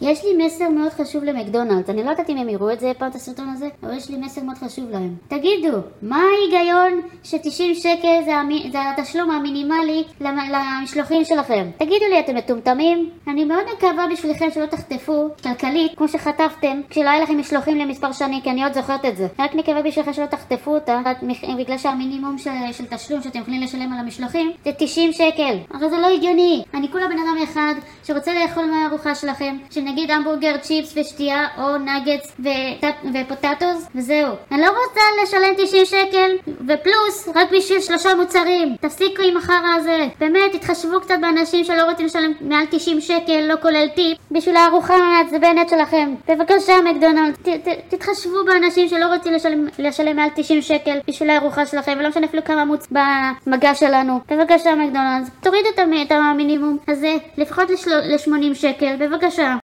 יש לי מסר מאוד חשוב למקדונלדס, אני לא יודעת אם הם יראו את זה פעם את הסרטון הזה, אבל יש לי מסר מאוד חשוב להם. תגידו, מה ההיגיון ש-90 שקל זה, המ... זה התשלום המינימלי למשלוחים שלכם? תגידו לי, אתם מטומטמים? אני מאוד מקווה בשבילכם שלא תחטפו כלכלית, כמו שחטפתם, כשלא היה לכם משלוחים למספר שנים, כי אני עוד זוכרת את זה. רק מקווה בשבילכם שלא תחטפו אותה, בגלל שהמינימום של, של תשלום שאתם יכולים לשלם על המשלוחים זה 90 שקל. הרי זה לא הגיוני. אני כולה בן אדם אחד שרוצה לאכול מהארוחה שלכם, שנגיד המבורגר, צ'יפס ושתייה, או נגטס ופוטטוס, וזהו. אני לא רוצה לשלם 90 שקל, ופלוס, רק בשביל שלושה מוצרים. תפסיקו עם החרא הזה. באמת, תתחשבו קצת באנשים שלא רוצים לשלם מעל 90 שקל, לא כולל טיפ, בשביל הארוחה המעצבנת שלכם. בבקשה, מקדונלד, תתחשבו באנשים שלא רוצים לשלם, לשלם מעל 90 שקל בשביל הארוחה שלכם, ולא משנה אפילו כמה מוץ במגע שלנו. בבקשה, מקדונלד, תורידו את המינימום הזה, לפחות ל-80 שקל, בבקשה.